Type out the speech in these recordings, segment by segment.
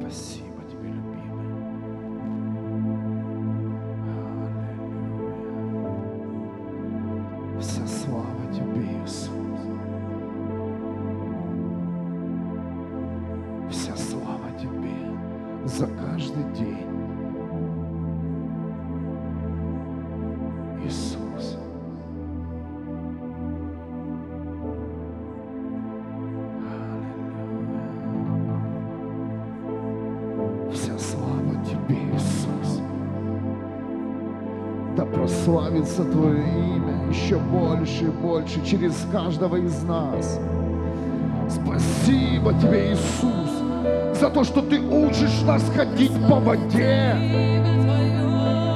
Спасибо тебе, Да прославится Твое имя еще больше и больше через каждого из нас. Спасибо Тебе, Иисус, за то, что Ты учишь нас ходить по воде,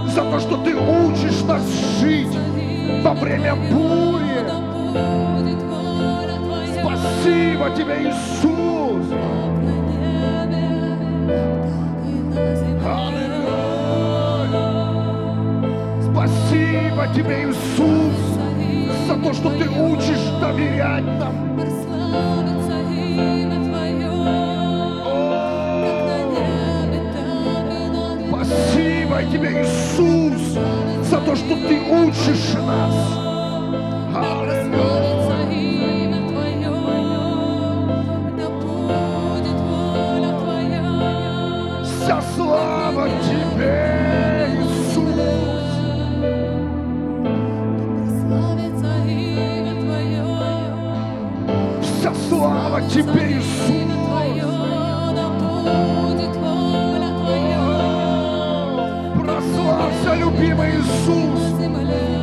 за то, что Ты учишь нас жить во время бури. Спасибо Тебе, Иисус. Спасибо Тебе, Иисус, за то, что Ты учишь доверять нам. Спасибо Тебе, Иисус, за то, что Ты учишь нас. Слава Тебе, Иисус. Прославься, любимый Иисус.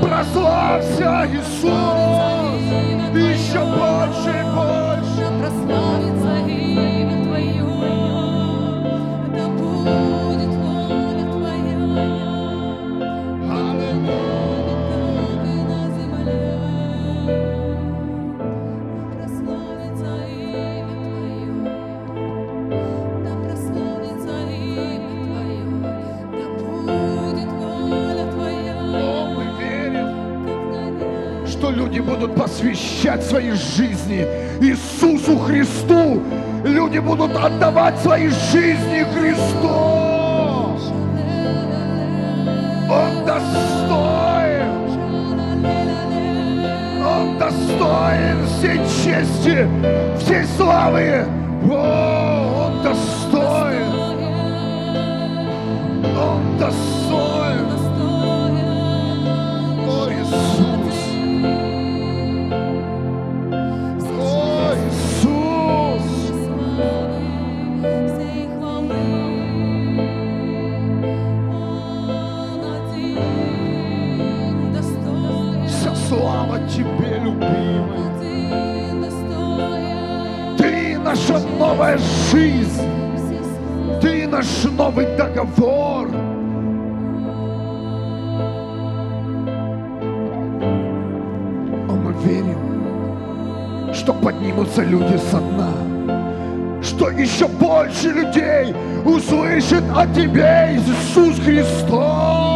Прославься, Иисус. Посвящать свои жизни Иисусу Христу. Люди будут отдавать свои жизни Христу. Он достоин. Он достоин всей чести, всей славы. О, новая жизнь. Ты наш новый договор. О, мы верим, что поднимутся люди со дна, что еще больше людей услышит о Тебе, Иисус Христос.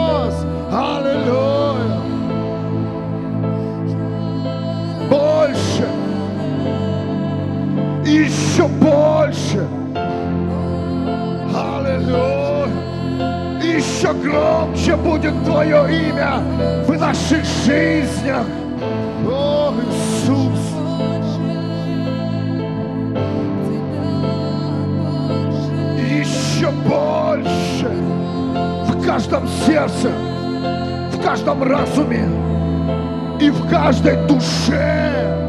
Еще больше. Аллилуйя. Еще громче будет Твое имя в наших жизнях. О, Иисус. Еще больше в каждом сердце, в каждом разуме и в каждой душе.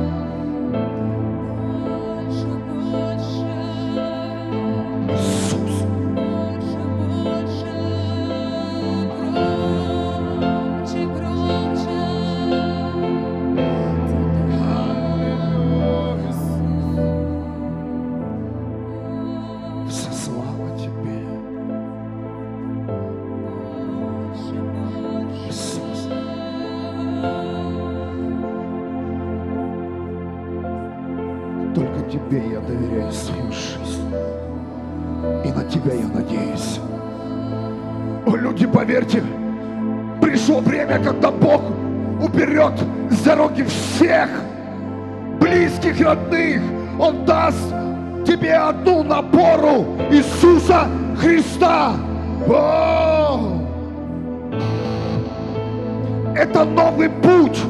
Дороги всех близких, родных. Он даст тебе одну напору Иисуса Христа. О! Это новый путь,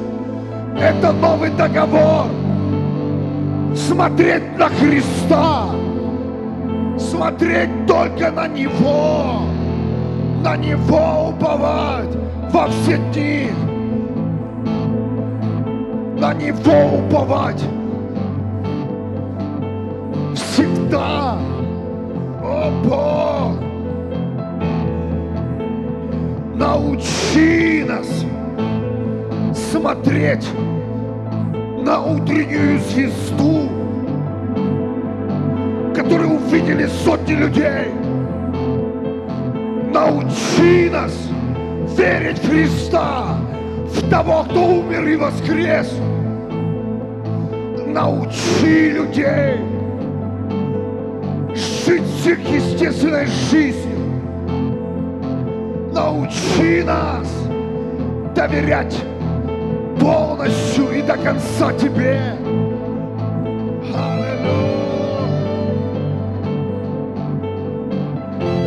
это новый договор. Смотреть на Христа, смотреть только на Него, на Него уповать во все дни, на Него уповать всегда. О Бог, научи нас смотреть на утреннюю звезду, которую увидели сотни людей. Научи нас верить в Христа, в того, кто умер и воскрес. Научи людей жить сверхъестественной жизнью. Научи нас доверять полностью и до конца Тебе. Аллилуйя.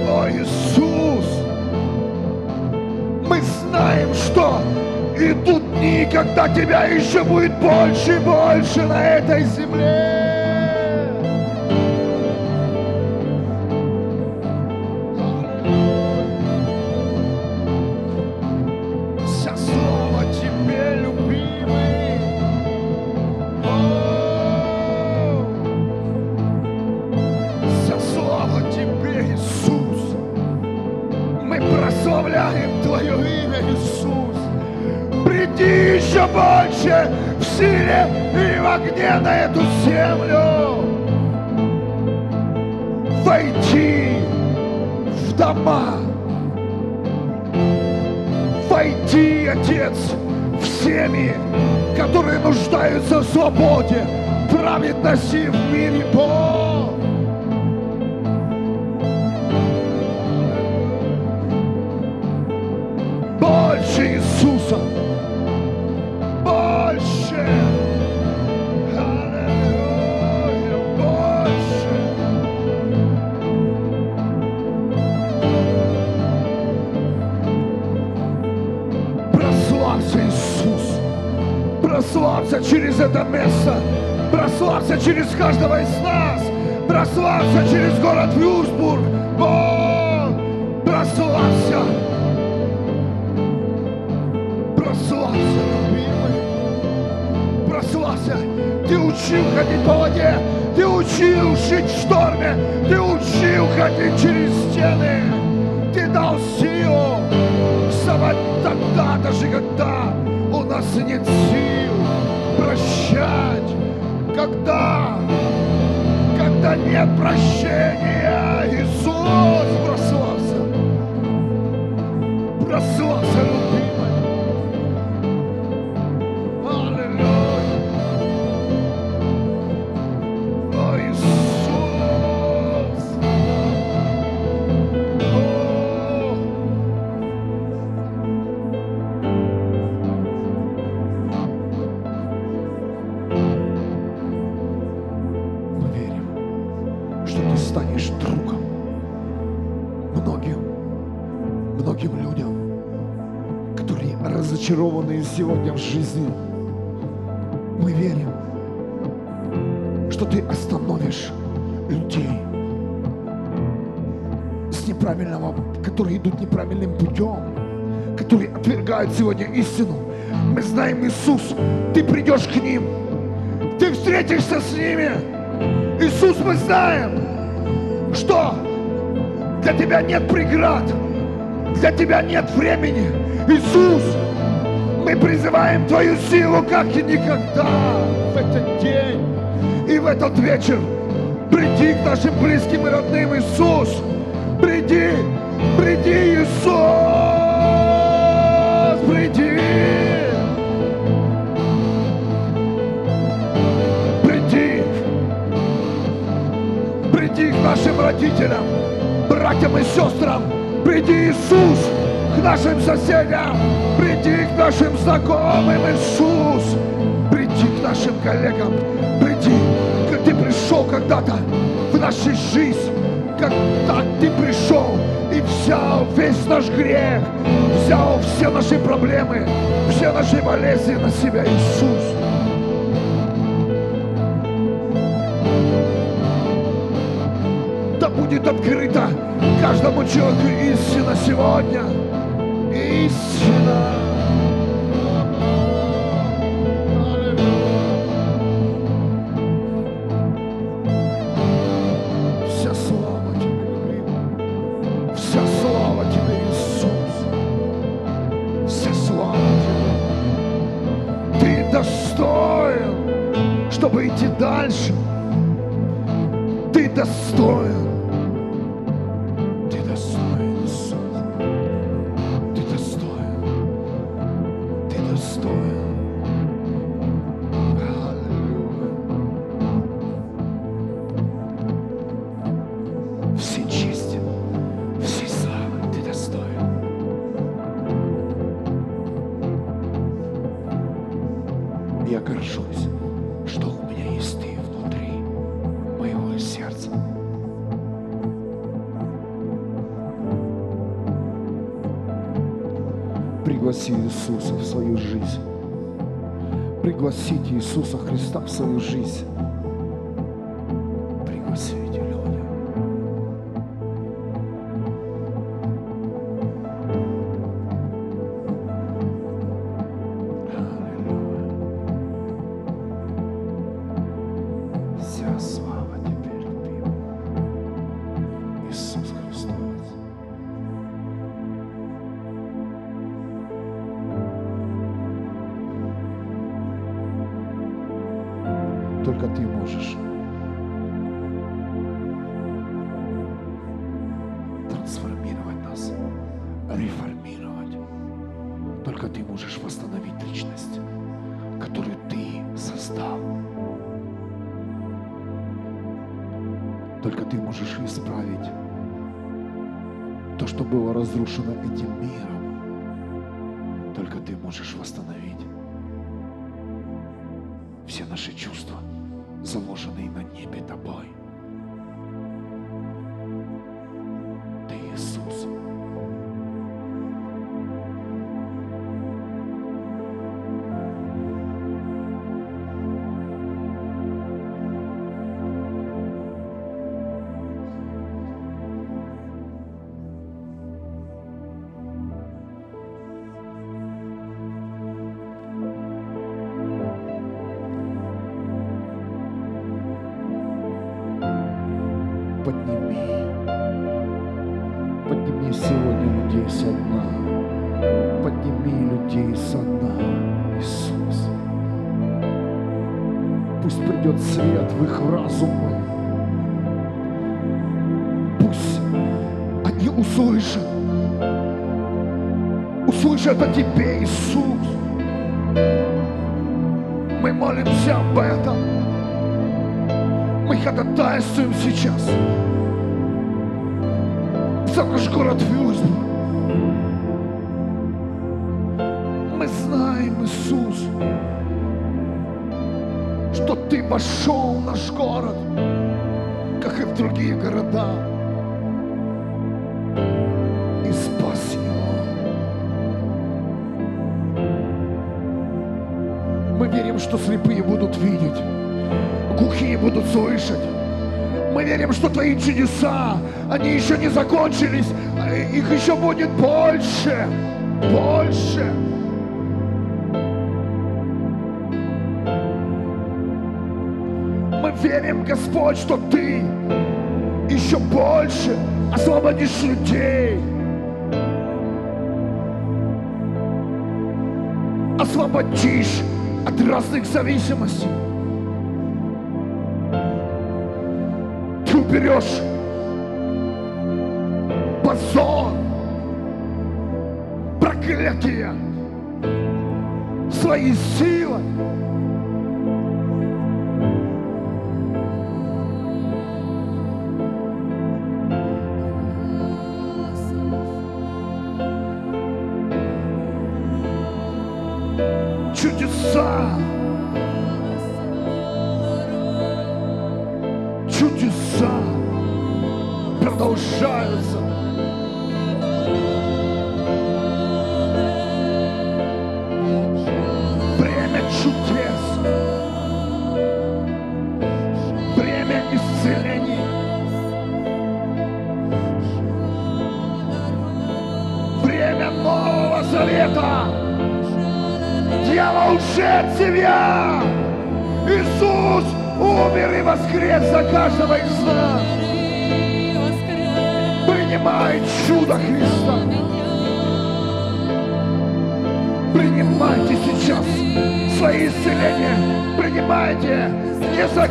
О, Иисус, мы знаем, что идут дни, когда Тебя еще будет больше и больше на этой земле. В огне на эту землю. Войди в дома. Войди, Отец, в семьи, которые нуждаются в свободе, праведности в мире Бог. Через каждого из нас. Прославься через город Вюрсбург. Бог, прославься. Прославься, любимый. Прославься. Ты учил ходить по воде. Ты учил жить в шторме. Сегодня в жизни. Мы верим, что ты остановишь людей с неправильного, которые идут неправильным путем, которые отвергают сегодня истину. Мы знаем, Иисус, ты придешь к ним, ты встретишься с ними. Иисус, мы знаем, что для тебя нет преград, для тебя нет времени. Иисус, мы призываем Твою силу, как и никогда в этот день и в этот вечер. Приди к нашим близким и родным, Иисус. Приди, приди, Иисус, приди. Приди, приди к нашим родителям, братьям и сестрам. Приди, Иисус, нашим соседям. Приди к нашим знакомым, Иисус. Приди к нашим коллегам. Приди, как ты пришел когда-то в нашей жизнь, как так ты пришел и взял весь наш грех, взял все наши проблемы, все наши болезни на себя, Иисус. Да будет открыта каждому человеку истина сегодня. Истина. Вся Иисуса Христа в свою жизнь. Что Твои чудеса, они еще не закончились, а их еще будет больше, больше. Мы верим, Господь, что Ты еще больше освободишь людей. Освободишь от разных зависимостей. Ты уберешь позор, проклятие силой. Чудеса, чудеса.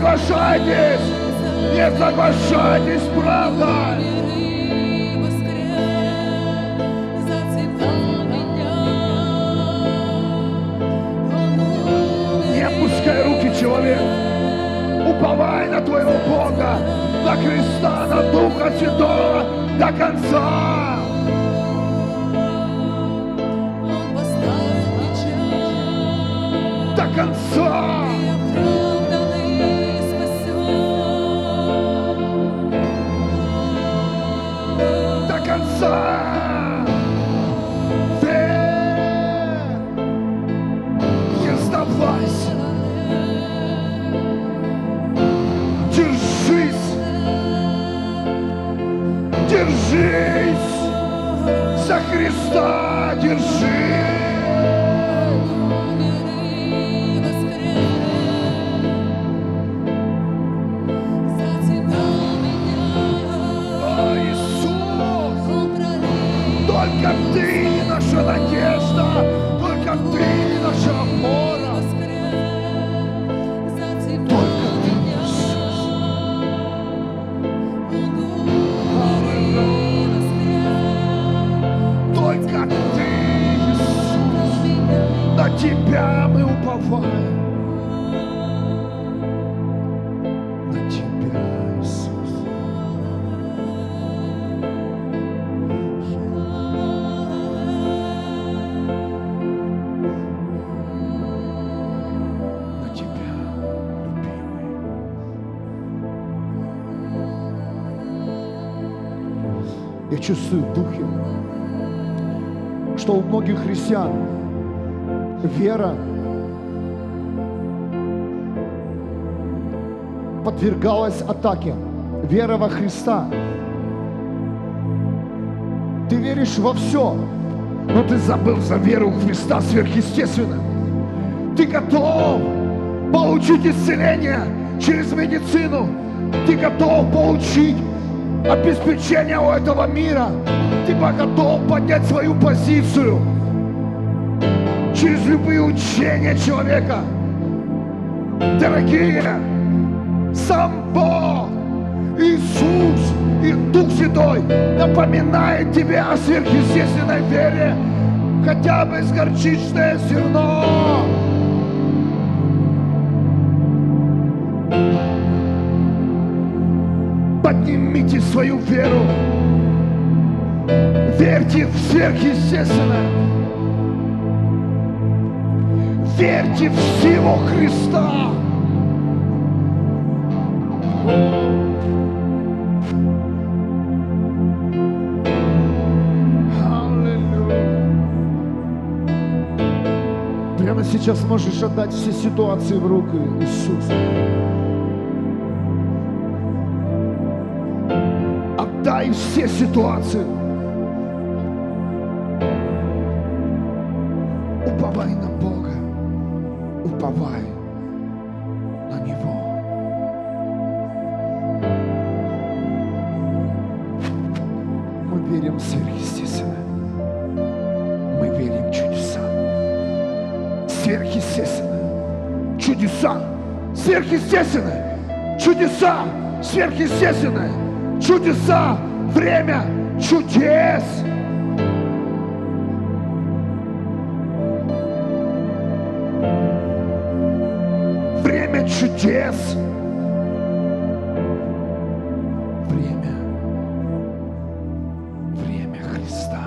Соглашайтесь. Не соглашайтесь, правда. Не опускай руки, человек. Уповай на твоего Бога, на Христа, на Духа Святого до конца. Христа чувствую в духе, что у многих христиан вера подвергалась атаке. Вера во Христа. Ты веришь во все, но ты забыл за веру в Христа сверхъестественно. Ты готов получить исцеление через медицину. Ты готов получить обеспечение у этого мира. Ты готов поднять свою позицию через любые учения человека. Дорогие, сам Бог, Иисус и Дух Святой напоминает тебе о сверхъестественной вере, хотя бы с горчичное зерно. Поднимите свою веру. Верьте в сверхъестественное. Верьте в силу Христа. Прямо сейчас можешь отдать все ситуации в руки Иисуса. Отдай все ситуации. Уповай на Бога. Уповай на Него. Мы верим в сверхъестественное. Мы верим в чудеса. Сверхъестественное. Чудеса. Сверхъестественное. Чудеса. Сверхъестественное. Чудеса. Время чудес. Время чудес. Время. Время Христа.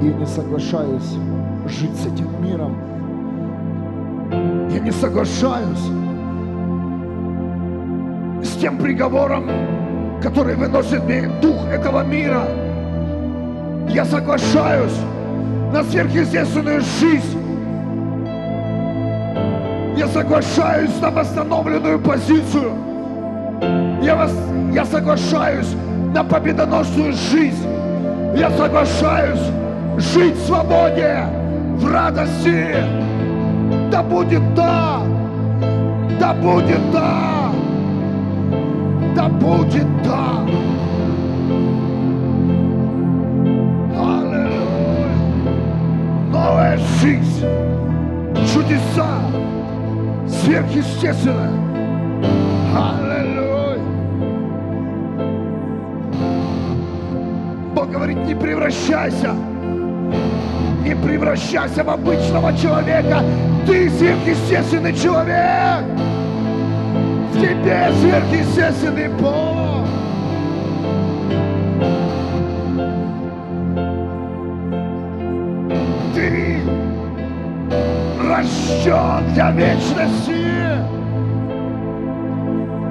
Я не соглашаюсь жить с этим миром. Я не соглашаюсь тем приговором, который выносит мне дух этого мира. Я соглашаюсь на сверхъестественную жизнь. Я соглашаюсь на восстановленную позицию. Я, вас, я соглашаюсь на победоносную жизнь. Я соглашаюсь жить в свободе, в радости. Да будет так! Да будет так! Да будет так! Аллилуйя! Новая жизнь! Чудеса! Сверхъестественное! Аллилуйя! Бог говорит, не превращайся! Не превращайся в обычного человека! Ты сверхъестественный человек! В тебе сверхъестественный Бог! Ты рожден для вечности!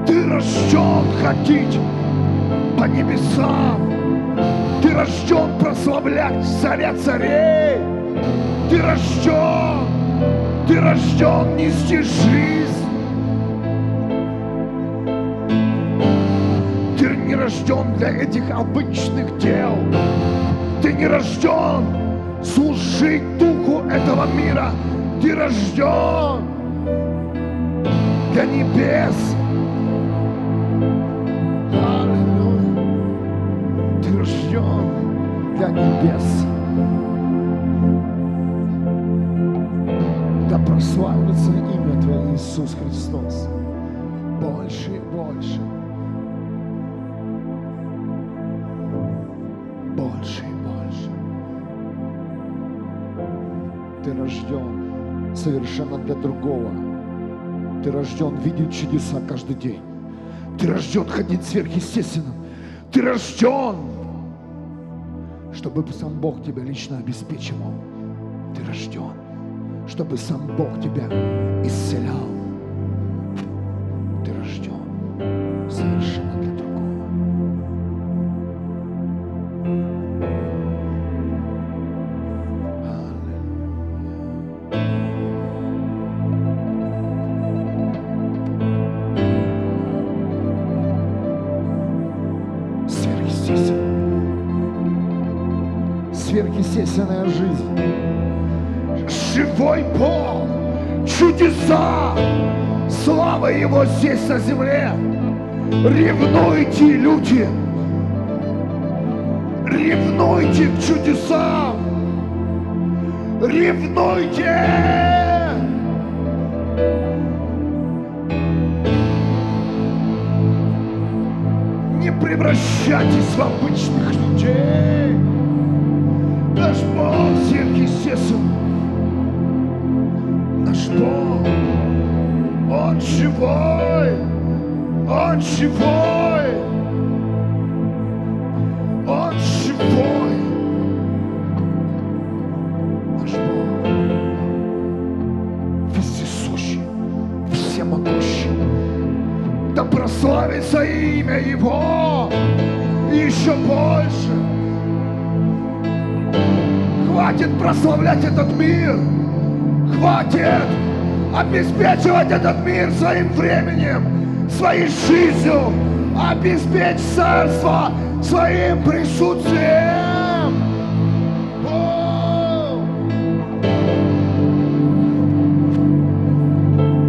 Ты рожден ходить по небесам! Ты рожден прославлять царя царей! Ты рожден! Ты рожден нести жизнь! Ты не рожден для этих обычных дел! Ты не рожден служить духу этого мира! Ты рожден для небес! Аллилуйя! Ты рожден для небес. Прославится имя Твое, Иисус Христос. Больше и больше. Больше и больше. Ты рожден совершенно для другого. Ты рожден видеть чудеса каждый день. Ты рожден ходить сверхъестественным. Ты рожден, чтобы сам Бог тебя лично обеспечивал. Ты рожден, чтобы сам Бог тебя исцелял. Ты рожден совершенно для другого. Сверхъестественная жизнь. Чудеса, слава Его здесь на земле. Ревнуйте, люди, ревнуйте к чудесам, ревнуйте. Не превращайтесь в обычных людей. Наш Бог сверхъестественный. Наш Бог, Он живой, Он живой, Он живой. Наш Бог вездесущий, всемогущий. Да прославится имя Его еще больше. Хватит прославлять этот мир. Хватит обеспечивать этот мир своим временем, своей жизнью. Обеспечь царство своим присутствием.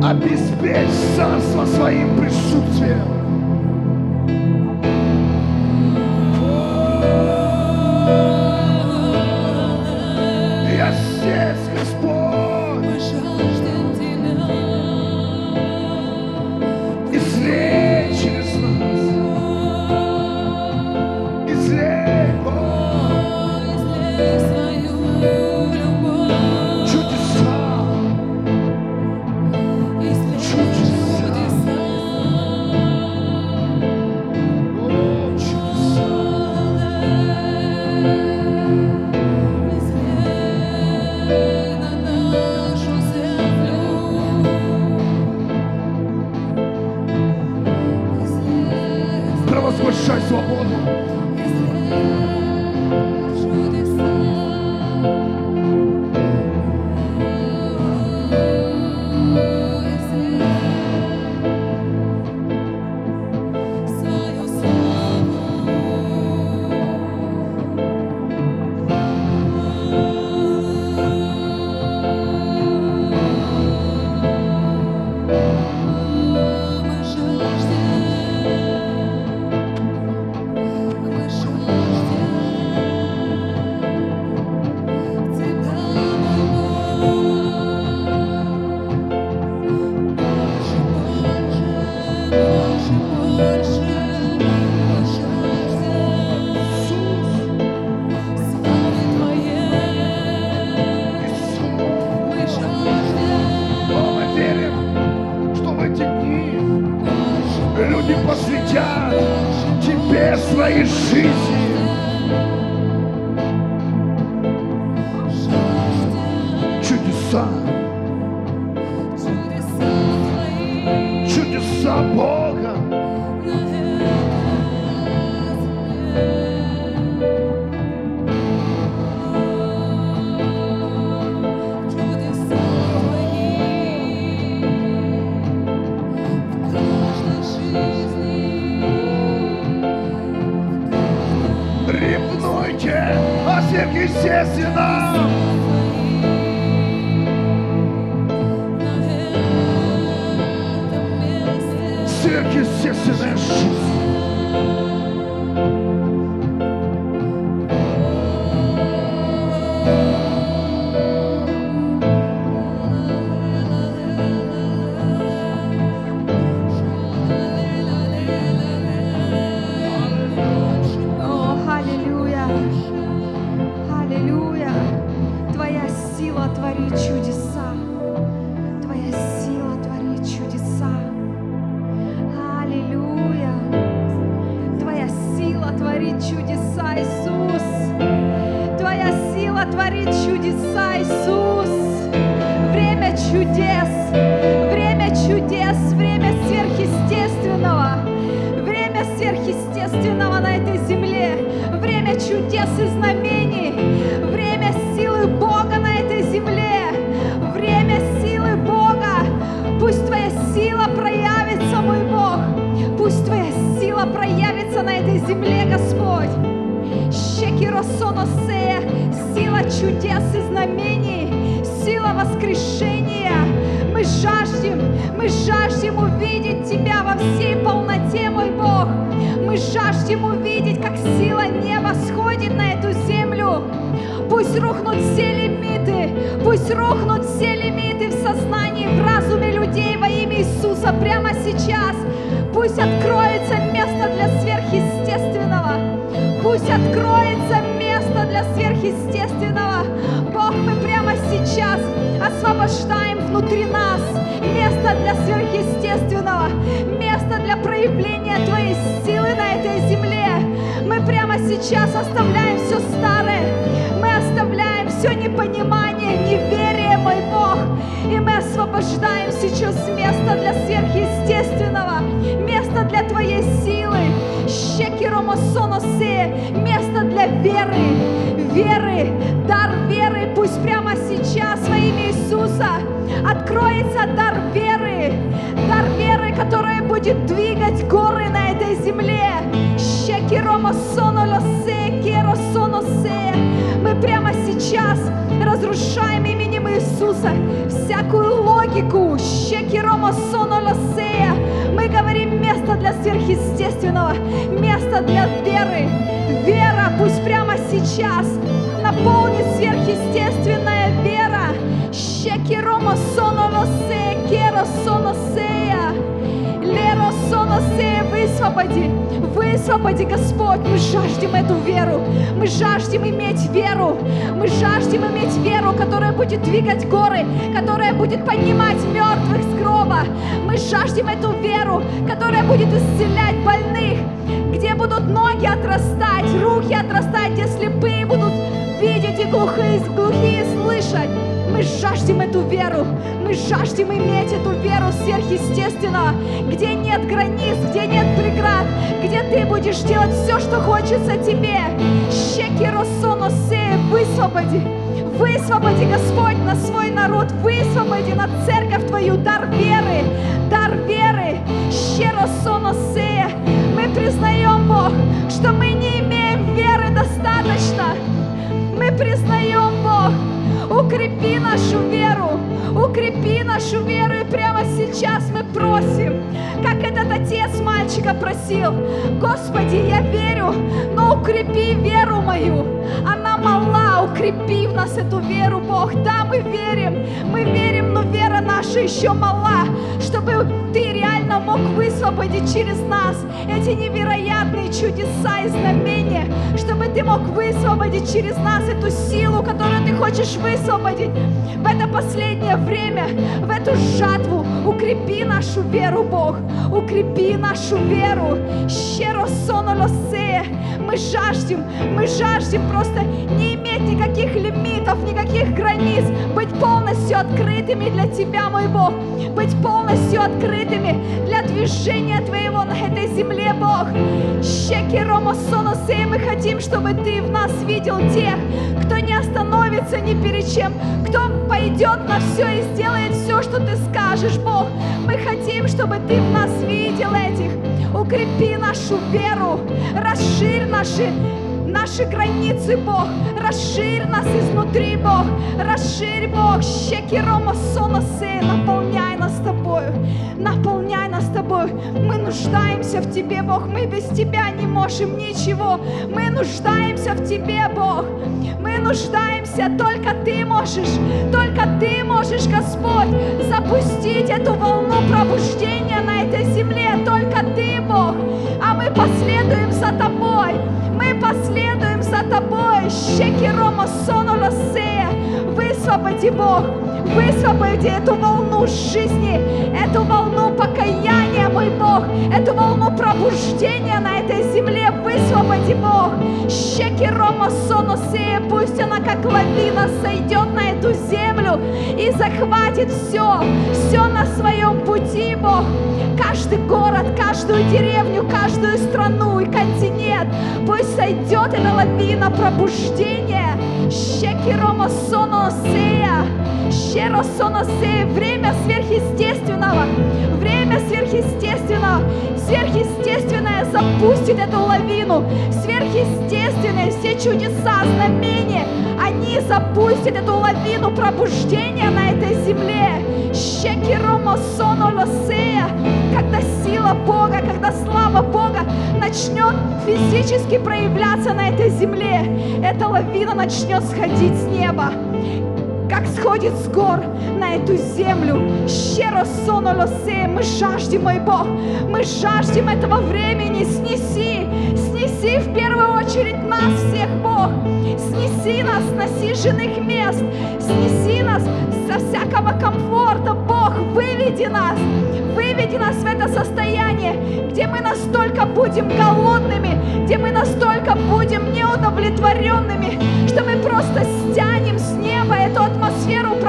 Обеспечь царство своим присутствием. Творит чудес и знамений, сила воскрешения. Мы жаждем, мы жаждем увидеть Тебя во всей полноте, мой Бог. Мы жаждем увидеть, как сила неба сходит на эту землю. Пусть рухнут все лимиты, пусть рухнут все лимиты в сознании, в разуме людей во имя Иисуса прямо сейчас. Пусть откроется место для сверхъестественного. Пусть откроется место для сверхъестественного. Освобождаем внутри нас место для сверхъестественного, место для проявления Твоей силы на этой земле. Мы прямо сейчас оставляем все старое, мы оставляем все непонимание, неверие, мой Бог, и мы освобождаем сейчас место для сверхъестественного, место для Твоей силы. Место для веры, веры, дар веры, пусть прямо сейчас откроется дар веры, дар веры, которая будет двигать горы на этой земле. Мы прямо сейчас разрушаем именем Иисуса всякую логику. Мы говорим место для сверхъестественного, место для веры. Вера пусть прямо сейчас наполнит сверхъестественная вера. Щекиромосонолосе, керосоносея. Леросоносея, высвободи, высвободи, Господь. Мы жаждем эту веру, мы жаждем иметь веру, мы жаждем иметь веру, которая будет двигать горы, которая будет поднимать мертвых с гроба. Мы жаждем эту веру, которая будет исцелять больных, где будут ноги отрастать, руки отрастать, где слепые будут видеть и глухие, глухие слышать. Мы жаждем эту веру, мы жаждем иметь эту веру сверхъестественного, где нет границ, где нет преград, где ты будешь делать все, что хочется тебе. Щекиросоносе, высвободи, высвободи, Господь, на свой народ, высвободи на церковь Твою дар веры, дар веры. Щеросоносе, мы признаем, Бог, что мы не имеем веры достаточно. Мы признаем, Бог, укрепи нашу веру, укрепи нашу веру. И прямо сейчас мы просим, как этот отец мальчика просил, Господи, я верю, но укрепи веру мою. Она мала, укрепи в нас эту веру, Бог. Да, мы верим, мы верим, но вера наша еще мала, чтобы Ты реально мог высвободить через нас эти невероятные чудеса и знамения, чтобы Ты мог высвободить через нас эту силу, которую Ты хочешь высвободить в это последнее время, в эту жатву. Укрепи нашу веру, Бог, укрепи нашу веру. Щеро соно. Мы жаждем, мы жаждем просто не иметь никаких лимитов, никаких границ, быть полностью открытыми для Тебя, мой Бог, быть полностью открытыми для движения Твоего на этой земле, Бог. Щеки Рома Соносе, мы хотим, чтобы Ты в нас видел тех, кто не остановится ни перед чем, кто пойдет на все и сделает все, что Ты скажешь, Бог. Мы хотим, чтобы Ты в нас видел этих. Укрепи нашу веру, расширь наши наши границы, Бог. Расширь нас изнутри, Бог. Расширь, Бог. Щеки Рома Соносе. Наполняй нас Тобою. Наполняй нас Тобою. Мы нуждаемся в Тебе, Бог. Мы без Тебя не можем ничего. Мы нуждаемся в Тебе, Бог. Мы нуждаемся. Только Ты можешь. Только Ты можешь, Господь, запустить эту волну пробуждения на этой земле. Только Ты, Бог. Последуем за Тобой. Мы последуем за Тобой. Щеки Рома Соно Лосея. Высвободи, Бог. Высвободи эту волну жизни, эту волну покаяния, мой Бог, эту волну пробуждения на этой земле. Высвободи, Бог. Щеки Рома Соно Сея. Пусть она как лавина сойдет на эту землю и захватит все, все на своем пути, Бог. Каждый город, каждую деревню, каждую страну и континент. Пусть сойдет эта лавина пробуждения. Щеки Рома Соно Время сверхъестественного. Время сверхъестественного. Сверхъестественное запустит эту лавину. Сверхъестественные все чудеса, знамения. Они запустят эту лавину пробуждения на этой земле. Когда сила Бога, когда слава Бога начнет физически проявляться на этой земле, эта лавина начнет сходить с неба как сходит с гор на эту землю. Щеро соно мы жаждем, мой Бог, мы жаждем этого времени. Снеси, снеси в первую очередь нас всех, Бог. Снеси нас с насиженных мест, снеси нас со всякого комфорта, Бог. Выведи нас, выведи нас в это состояние, где мы настолько будем голодными, где мы настолько будем неудовлетворенными, что мы просто стянем с неба эту атмосферу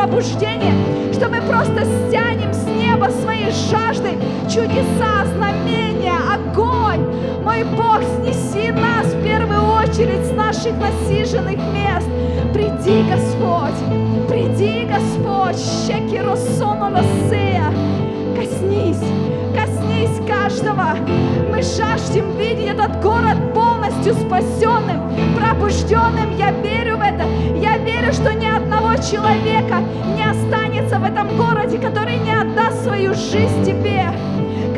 пробуждения, что мы просто стянем с неба своей жаждой чудеса, знамения, огонь. Мой Бог, снеси нас в первую очередь с наших насиженных мест. Приди, Господь, приди, Господь, щеки Росоно Лосея. Коснись, коснись каждого. Мы жаждем видеть этот город полностью спасенным, пробужденным. Я верю в это. Я верю, что ни одного человека не останется в этом городе, который не отдаст свою жизнь тебе,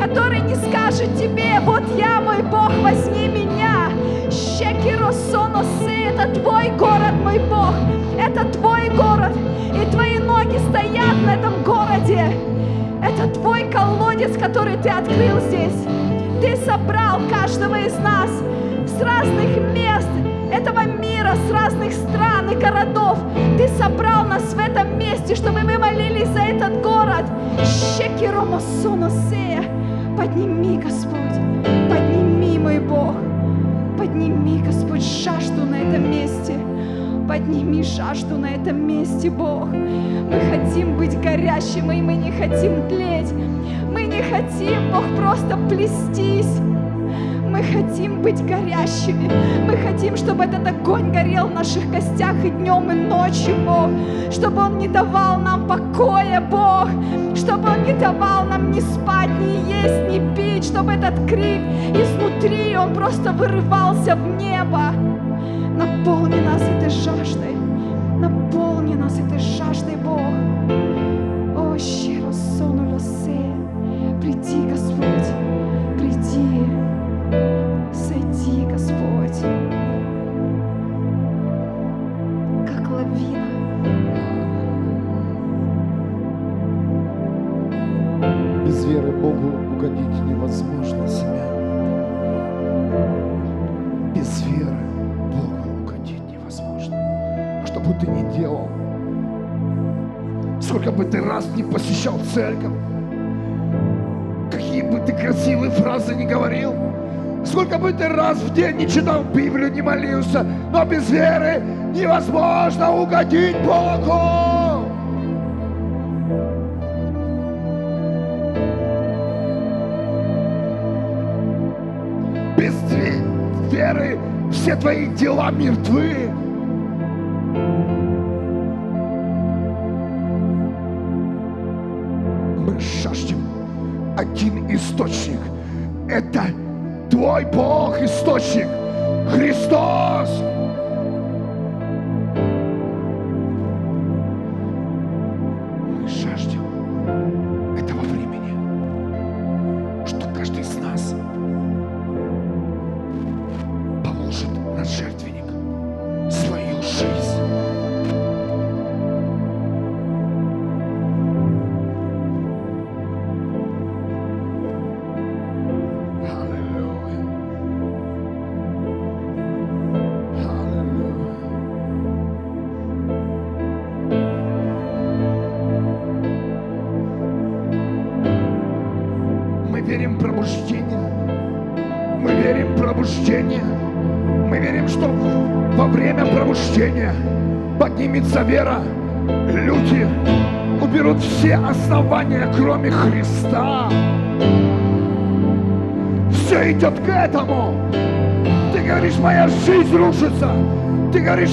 который не скажет тебе, вот я, мой Бог, возьми меня. Щеки Росоносы, это твой город, мой Бог, это твой город, и твои ноги стоят на этом городе. Это твой колодец, который ты открыл здесь. Ты собрал каждого из нас с разных мест этого мира, с разных стран и городов. Ты собрал нас в этом месте, чтобы мы молились за этот город. Подними, Господь, подними, мой Бог. Подними, Господь, жажду на этом месте. Подними жажду на этом месте, Бог. Мы хотим быть горящими, и мы не хотим тлеть. Мы не хотим, Бог, просто плестись. Мы хотим быть горящими. Мы хотим, чтобы этот огонь горел в наших костях и днем, и ночью, Бог. Чтобы он не давал нам покоя, Бог. Чтобы он не давал нам ни спать, ни есть, ни пить. Чтобы этот крик изнутри, он просто вырывался в небо. Наполни нас этой жаждой. Наполни нас этой жаждой, Бог. О, щиро сону. Приди, Господь. Бы ты ни делал, сколько бы ты раз не посещал церковь, какие бы ты красивые фразы не говорил, сколько бы ты раз в день не читал Библию, не молился, но без веры невозможно угодить Богу. Без ве- веры все твои дела мертвы. Это твой Бог источник. Христос.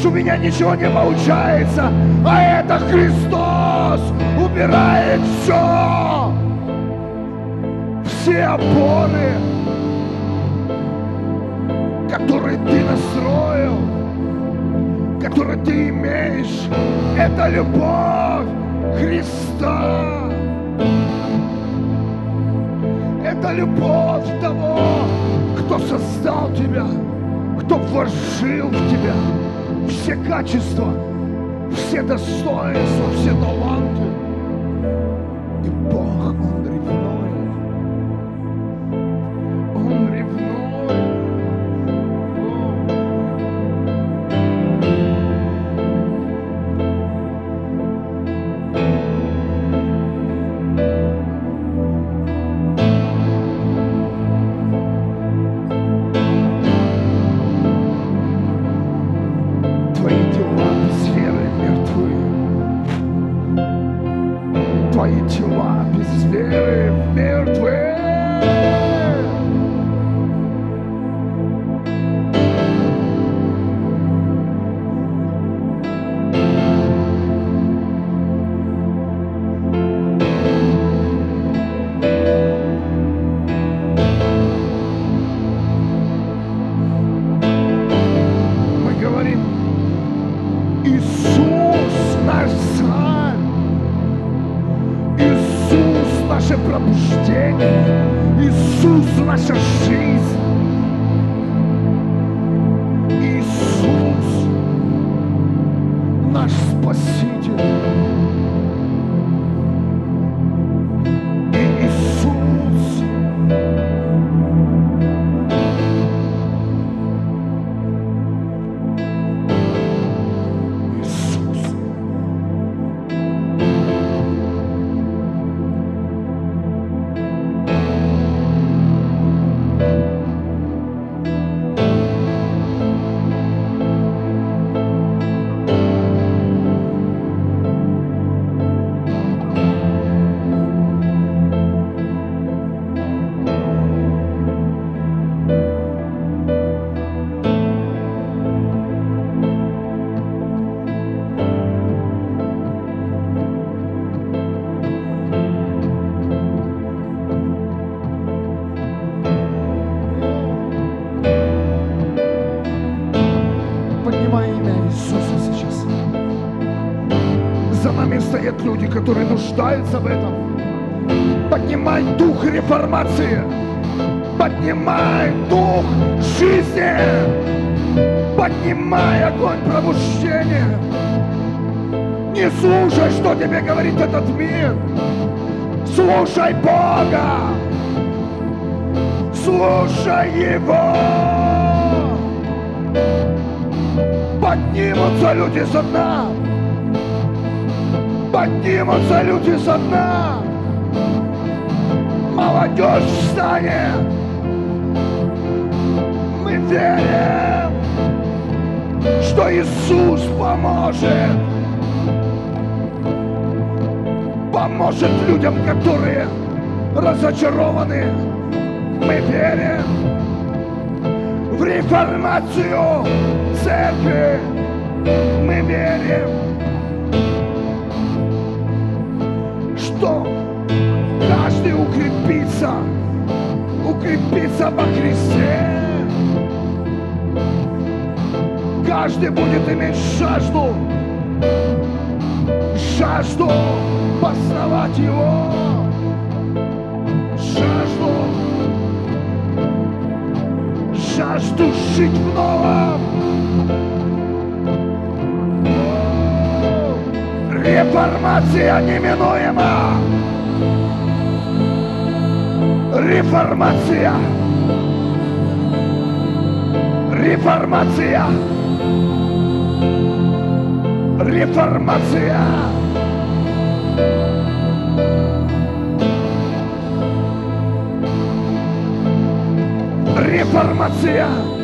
У меня ничего не получается. А это Христос убирает все. Все опоры, которые ты настроил, которые ты имеешь, это любовь Христа. Это любовь того, кто создал тебя, кто вложил в тебя все качества, все достоинства, все таланты. И Бог, Он ревнует. Поднимай дух реформации. Поднимай дух жизни. Поднимай огонь пробуждения. Не слушай, что тебе говорит этот мир. Слушай Бога! Слушай Его! Поднимутся люди со дна! Поднимутся люди со дна! Молодежь встанет! Мы верим, что Иисус поможет! Поможет людям, которые разочарованы! Мы верим в реформацию церкви. Мы верим, что каждый укрепится, укрепится во Христе. Каждый будет иметь жажду, жажду познавать Его, жажду жажду жить в новом. Реформация неминуема. Реформация. Реформация. Реформация. Реформация.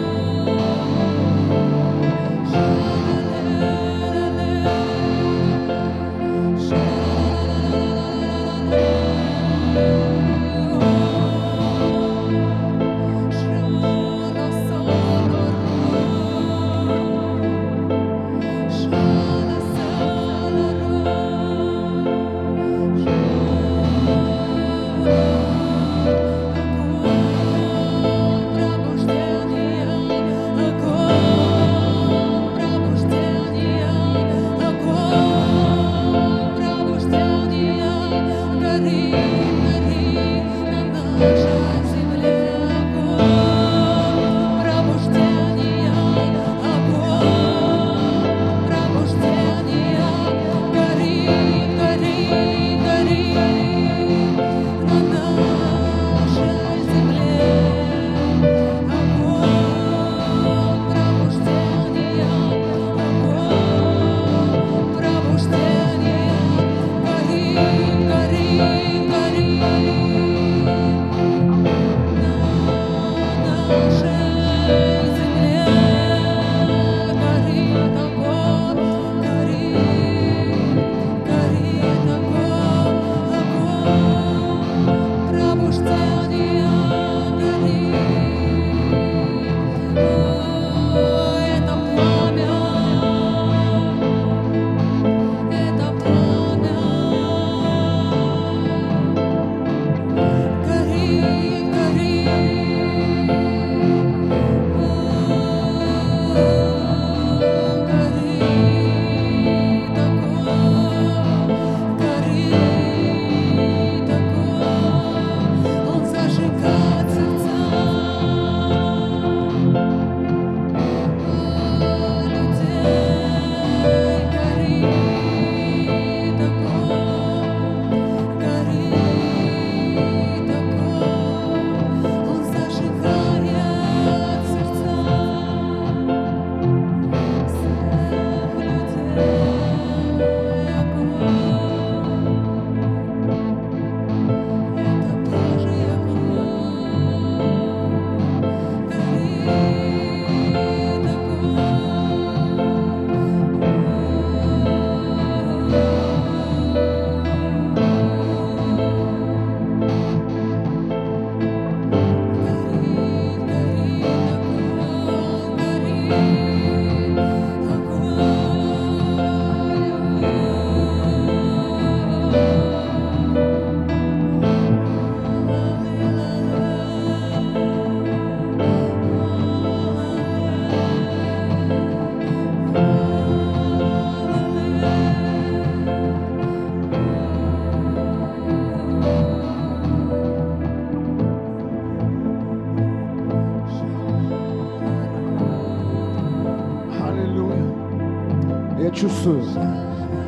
Чувствую,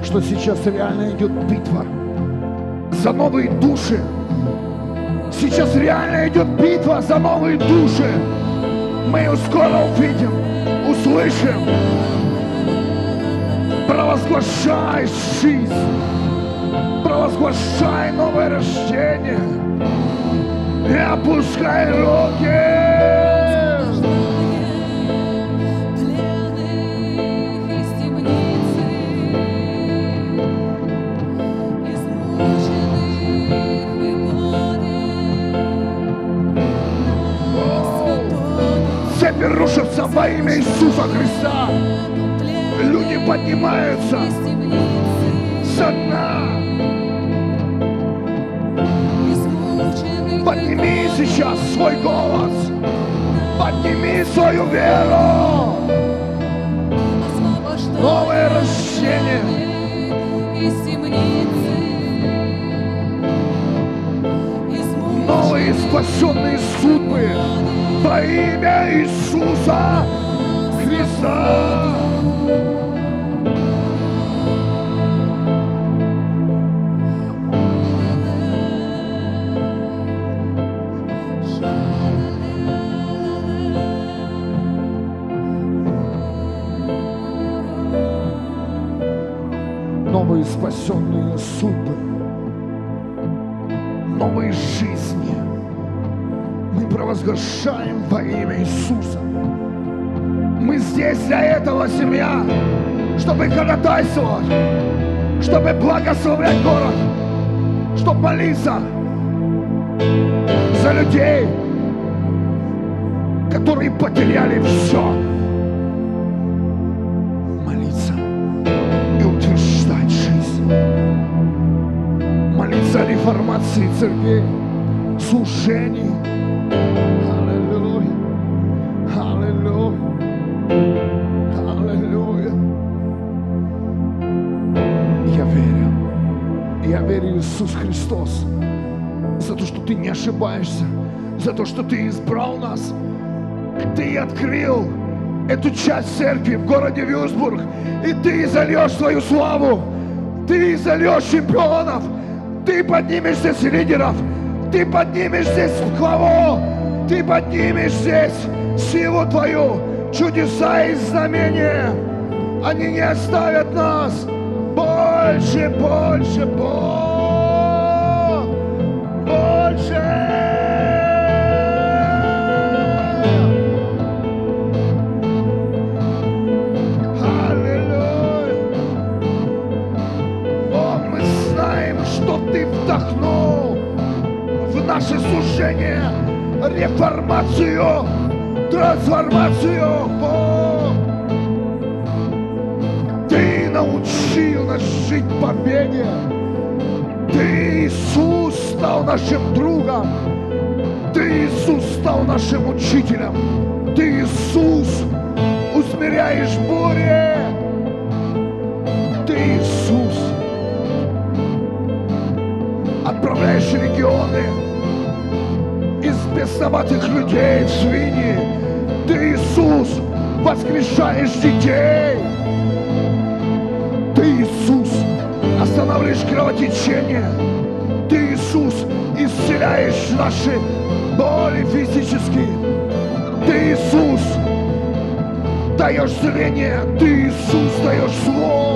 что сейчас реально идет битва. за новые души. Сейчас реально идет битва за новые души. Мы ее скоро увидим, услышим. Провозглашай жизнь. Провозглашай новое рождение. И опускай руки. Цепи рушатся во имя Иисуса Христа. Люди поднимаются со дна. Подними сейчас свой голос. Подними свою веру. Новое рождение. Новые спасенные судьбы во имя Иисуса Христа. Новые спасенные судьбы. Провозглашаем во имя Иисуса. Мы здесь для этого, семья, чтобы ходатайствовать, чтобы благословлять город, чтобы молиться за людей, которые потеряли все. Молиться и утверждать жизнь. Молиться о реформации церкви, служении. Христос за то, что Ты не ошибаешься, за то, что Ты избрал нас. Ты открыл эту часть церкви в городе Вюрсбург, и Ты зальешь свою славу, Ты зальешь чемпионов, Ты поднимешь здесь лидеров, Ты поднимешь здесь главу, Ты поднимешь здесь силу Твою, чудеса и знамения. Они не оставят нас. Больше, больше. Больше. О, Ты научил нас жить в победе. Ты, Иисус, стал нашим другом. Ты, Иисус, стал нашим учителем. Ты, Иисус, усмиряешь бури. Ты, Иисус, отправляешь регионы из бесноватых людей в свиньи. Воскрешаешь детей. Ты, Иисус, останавливаешь кровотечение. Ты, Иисус, исцеляешь наши боли физические. Ты, Иисус, даешь зрение. Ты, Иисус, даешь слово.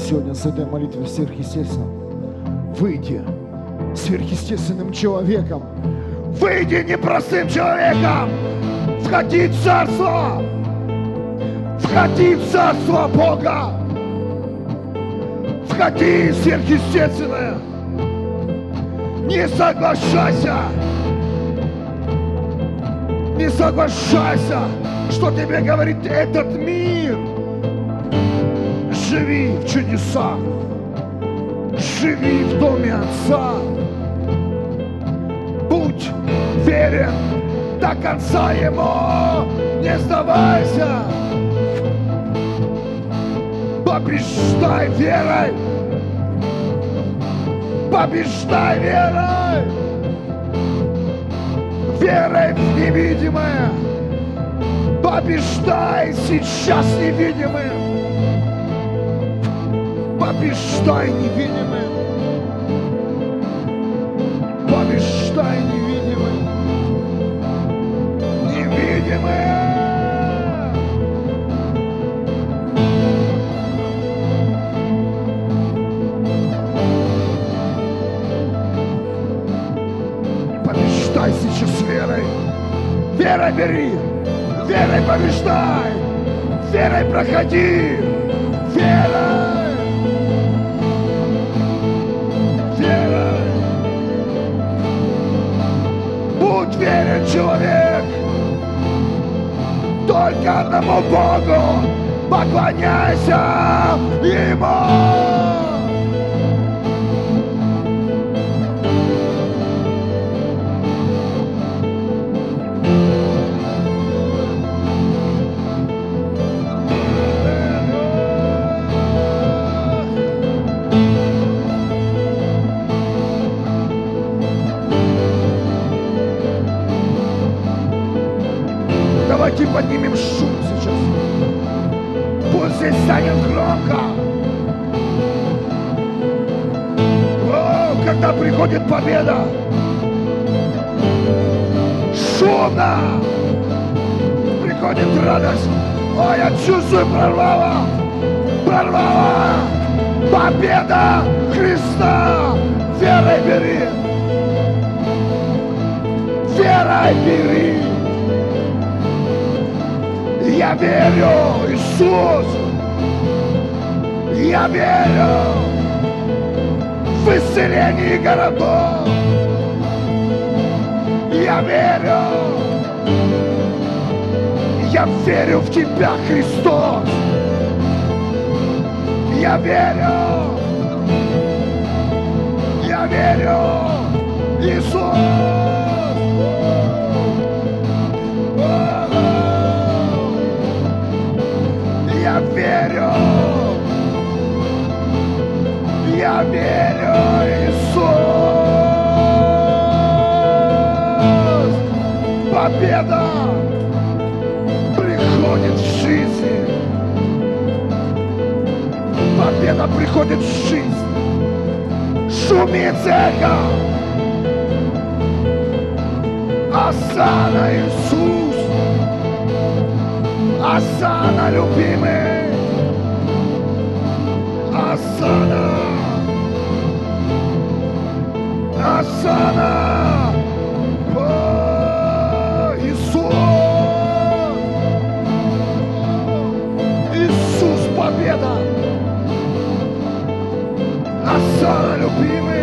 Сегодня с этой молитвой сверхъестественным. Выйди сверхъестественным человеком. Выйди непростым человеком. Входи в царство. Входи в царство Бога. Входи сверхъестественное. Не соглашайся. Не соглашайся, что тебе говорит этот мир. Живи в чудесах. Живи в доме Отца. Будь верен до конца Ему. Не сдавайся. Побеждай верой. Побеждай верой. Верой в невидимое. Побеждай сейчас невидимым. Побеждай невидимым. Побеждай невидимым. Невидимым. Побеждай сейчас верой. Верой бери. Верой побеждай. Верой проходи. Одному Богу поклоняйся Ему. Поднимем победа. Шумно. Приходит радость. О, я чувствую прорвало. Прорвало. Победа Христа. Верой бери. Верой бери. Я верю, Иисус! Я верю в исцеление городов! Я верю! Я верю в Тебя, Христос! Я верю! Я верю! Иисус! Я верю, Иисус! Победа приходит в жизнь! Победа приходит в жизнь! Шуми, церковь! Асана, Иисус! Асана, любимый! Асана! Асана! Иисус! Иисус, победа! Асана, любимый!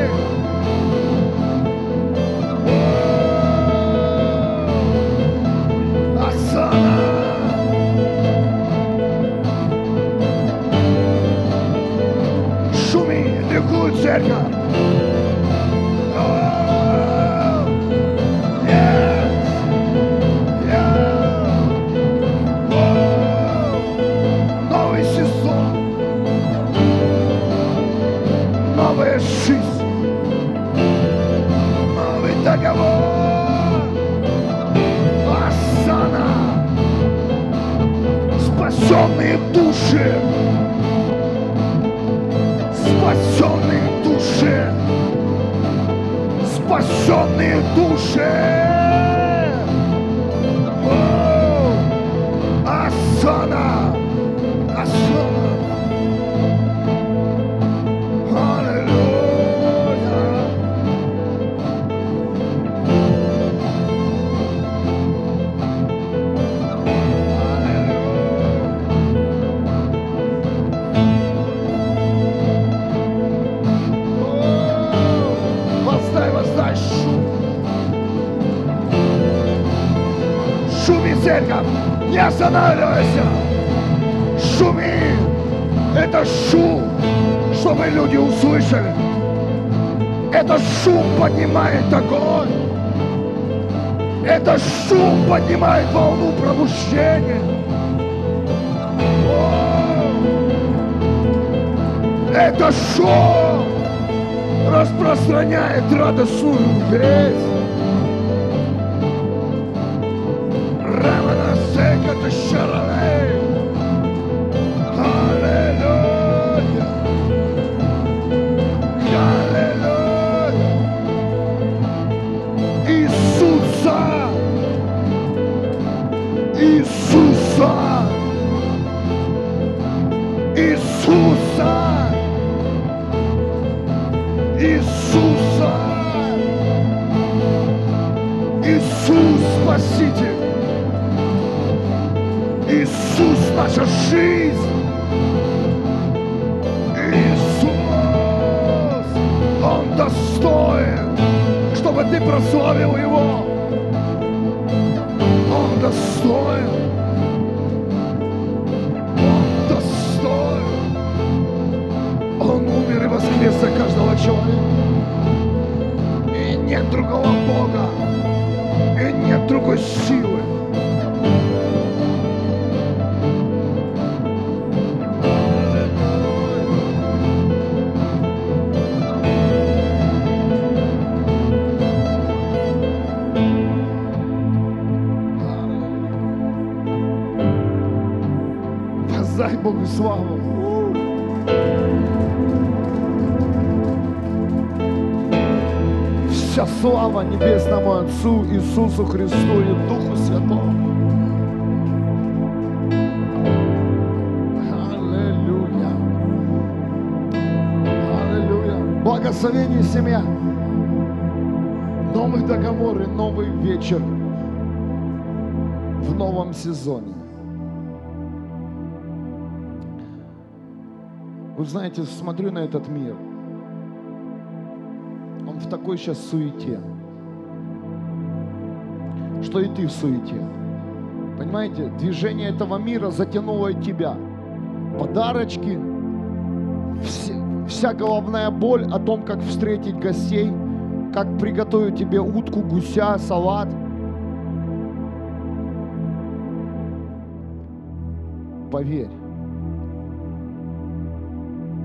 Иисуса. Иисуса. Иисусу Христу и Духу Святому. Аллилуйя. Аллилуйя. Благословение семья. Новый договор и новый вечер в новом сезоне. Вы знаете, смотрю на этот мир. Он в такой сейчас суете. Что и ты в суете. Понимаете, движение этого мира затянуло и тебя. Подарочки, вся головная боль о том, как встретить гостей, как приготовить тебе утку, гуся, салат. Поверь,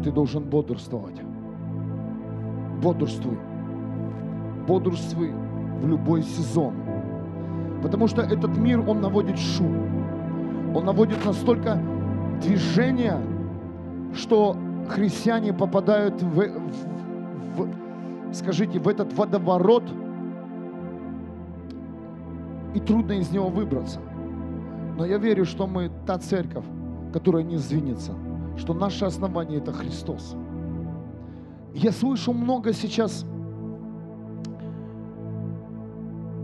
ты должен бодрствовать. Бодрствуй. Бодрствуй в любой сезон. Потому что этот мир, он наводит шум. Он наводит настолько движения, что христиане попадают в, в- в- скажите, в этот водоворот, и трудно из него выбраться. Но я верю, что мы та церковь, которая не сдвинется, что наше основание это Христос. Я слышу много сейчас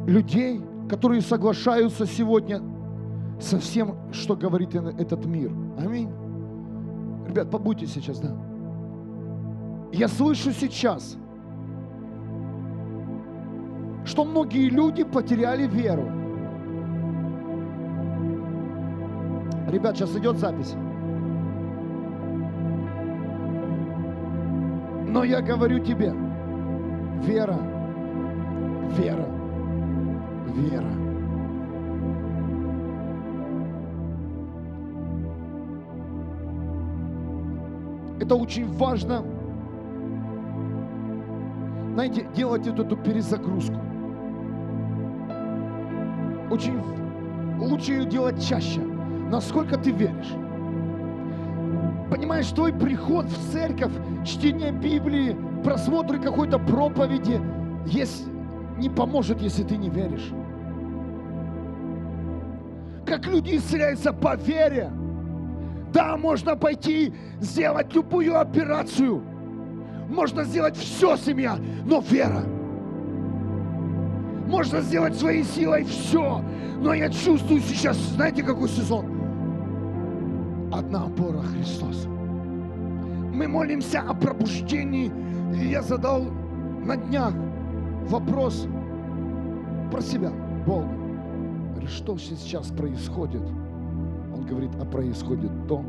людей, которые соглашаются сегодня со всем, что говорит этот мир. Аминь. Ребят, побудьте сейчас, да. Я слышу сейчас, что многие люди потеряли веру. Ребят, сейчас идет запись. Но я говорю тебе, вера, вера, вера. Это очень важно, знаете, делать вот эту перезагрузку. Очень лучше ее делать чаще. Насколько ты веришь? Понимаешь, твой приход в церковь, чтение Библии, просмотры какой-то проповеди есть, не поможет, если ты не веришь. Как люди исцеляются по вере. Да, можно пойти сделать любую операцию. Можно сделать все, семья, но вера. Можно сделать своей силой все. Но я чувствую сейчас, знаете, какой сезон? Одна опора Христос. Мы молимся о пробуждении. И я задал на днях вопрос про себя Богу. Что сейчас происходит? Он говорит, а происходит то,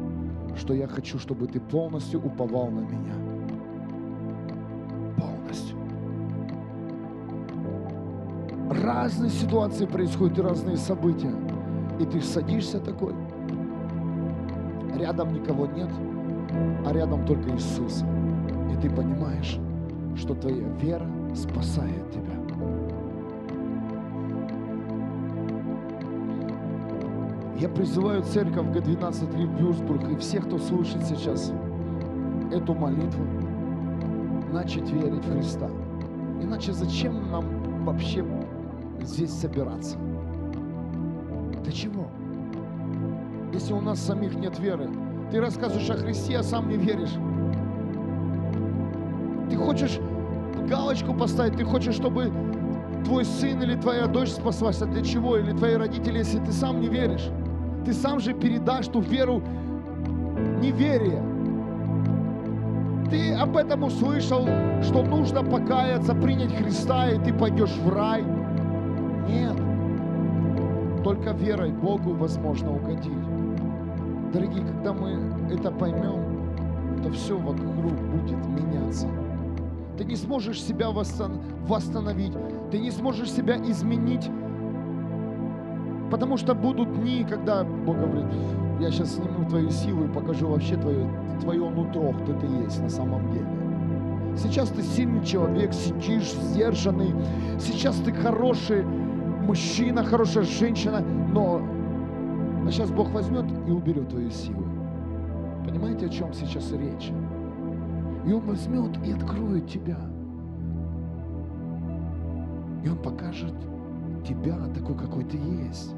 что я хочу, чтобы ты полностью уповал на меня. Полностью. Разные ситуации происходят и разные события. И ты садишься такой, рядом никого нет, а рядом только Иисус. И ты понимаешь, что твоя вера спасает тебя. Я призываю церковь Г12 Лив Бюрсбург и всех, кто слышит сейчас эту молитву, начать верить в Христа. Иначе зачем нам вообще здесь собираться? Для чего? Если у нас самих нет веры, ты рассказываешь о Христе, а сам не веришь. Ты хочешь галочку поставить, ты хочешь, чтобы твой сын или твоя дочь спаслась, а для чего? Или твои родители, если ты сам не веришь. Ты сам же передашь ту веру неверия. Ты об этом услышал, что нужно покаяться, принять Христа, и ты пойдешь в рай. Нет. Только верой Богу возможно угодить. Дорогие, когда мы это поймем, то все вокруг будет меняться. Ты не сможешь себя восстан- восстановить, ты не сможешь себя изменить, потому что будут дни, когда Бог говорит, я сейчас сниму твою силу и покажу вообще твое, твое нутро, кто ты есть на самом деле. Сейчас ты сильный человек, сидишь сдержанный. Сейчас ты хороший мужчина, хорошая женщина, но а сейчас Бог возьмет и уберет твою силу. Понимаете, о чем сейчас речь? И Он возьмет и откроет тебя. И Он покажет тебя такой, какой ты есть.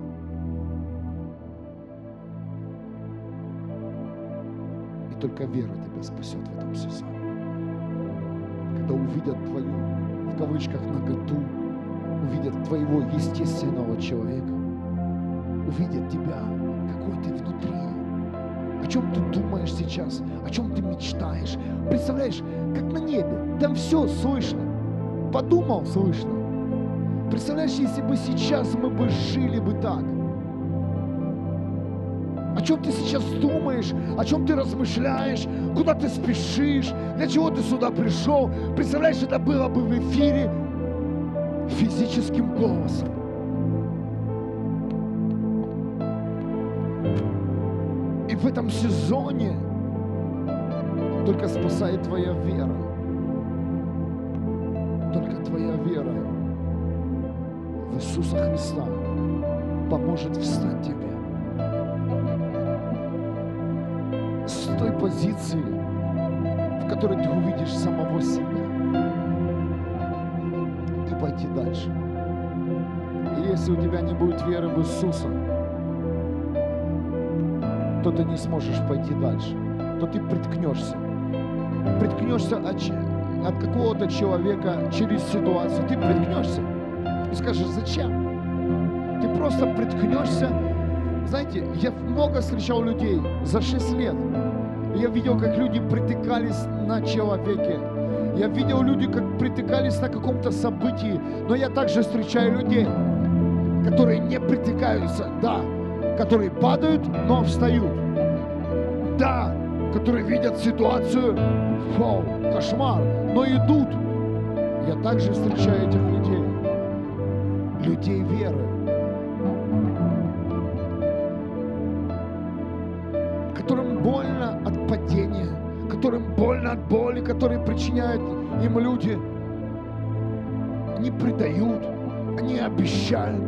Только вера тебя спасет в этом сезоне. Когда увидят твою, в кавычках, наготу, увидят твоего естественного человека, увидят тебя, какой ты внутри, о чем ты думаешь сейчас, о чем ты мечтаешь. Представляешь, как на небе, там все слышно. Подумал, слышно. Представляешь, если бы сейчас мы бы жили бы так. О чем ты сейчас думаешь, о чем ты размышляешь, куда ты спешишь, для чего ты сюда пришел. Представляешь, это было бы в эфире физическим голосом. И в этом сезоне только спасает твоя вера. Только твоя вера в Иисуса Христа поможет встать тебе. Позиции, в которой ты увидишь самого себя и пойти дальше. И если у тебя не будет веры в Иисуса, то ты не сможешь пойти дальше, то ты приткнешься. Приткнешься от, от какого-то человека через ситуацию, ты приткнешься и скажешь, зачем? Ты просто приткнешься. Знаете, я много встречал людей за 6 лет. Я видел, как люди притыкались на человеке. Я видел люди, как притыкались на каком-то событии. Но я также встречаю людей, которые не притыкаются, да, которые падают, но встают. Да, которые видят ситуацию, фу, кошмар, но идут. Я также встречаю этих людей, людей веры, которым больно от боли, которые причиняют им люди. Они предают, они обещают,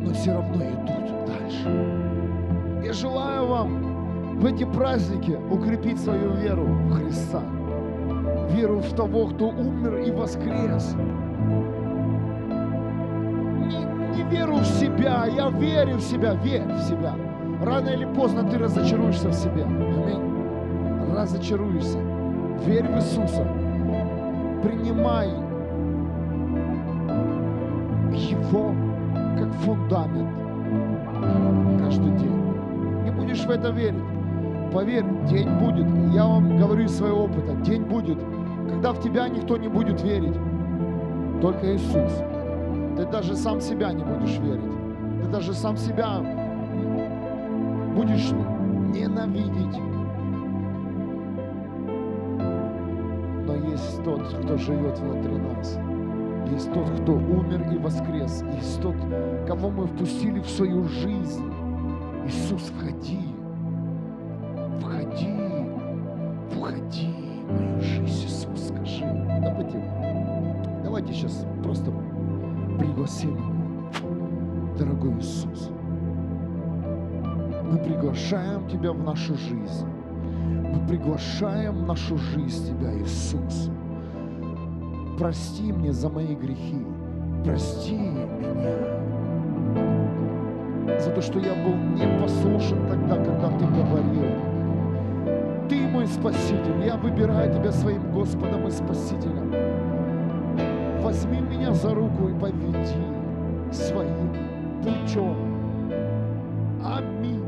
но все равно идут дальше. Я желаю вам в эти праздники укрепить свою веру в Христа, веру в того, кто умер и воскрес. Не, не веру в себя, я верю в себя, верь в себя. Рано или поздно ты разочаруешься в себе. Аминь. Разочаруешься. Верь в Иисуса. Принимай Его как фундамент каждый день. Не будешь в это верить. Поверь, день будет. Я вам говорю из своего опыта. День будет, когда в тебя никто не будет верить. Только Иисус. Ты даже сам себя не будешь верить. Ты даже сам себя будешь ненавидеть. Есть тот, кто живет внутри нас. Есть тот, кто умер и воскрес. Есть тот, кого мы впустили в свою жизнь. Иисус, входи. Входи. Входи в мою жизнь, Иисус, скажи. Давайте, давайте сейчас просто пригласим его. Дорогой Иисус, мы приглашаем Тебя в нашу жизнь. Приглашаем в нашу жизнь Тебя, Иисус. Прости мне за мои грехи. Прости меня за то, что я был непослушен тогда, когда Ты говорил. Ты мой Спаситель, я выбираю Тебя своим Господом и Спасителем. Возьми меня за руку и поведи своим путем. Аминь.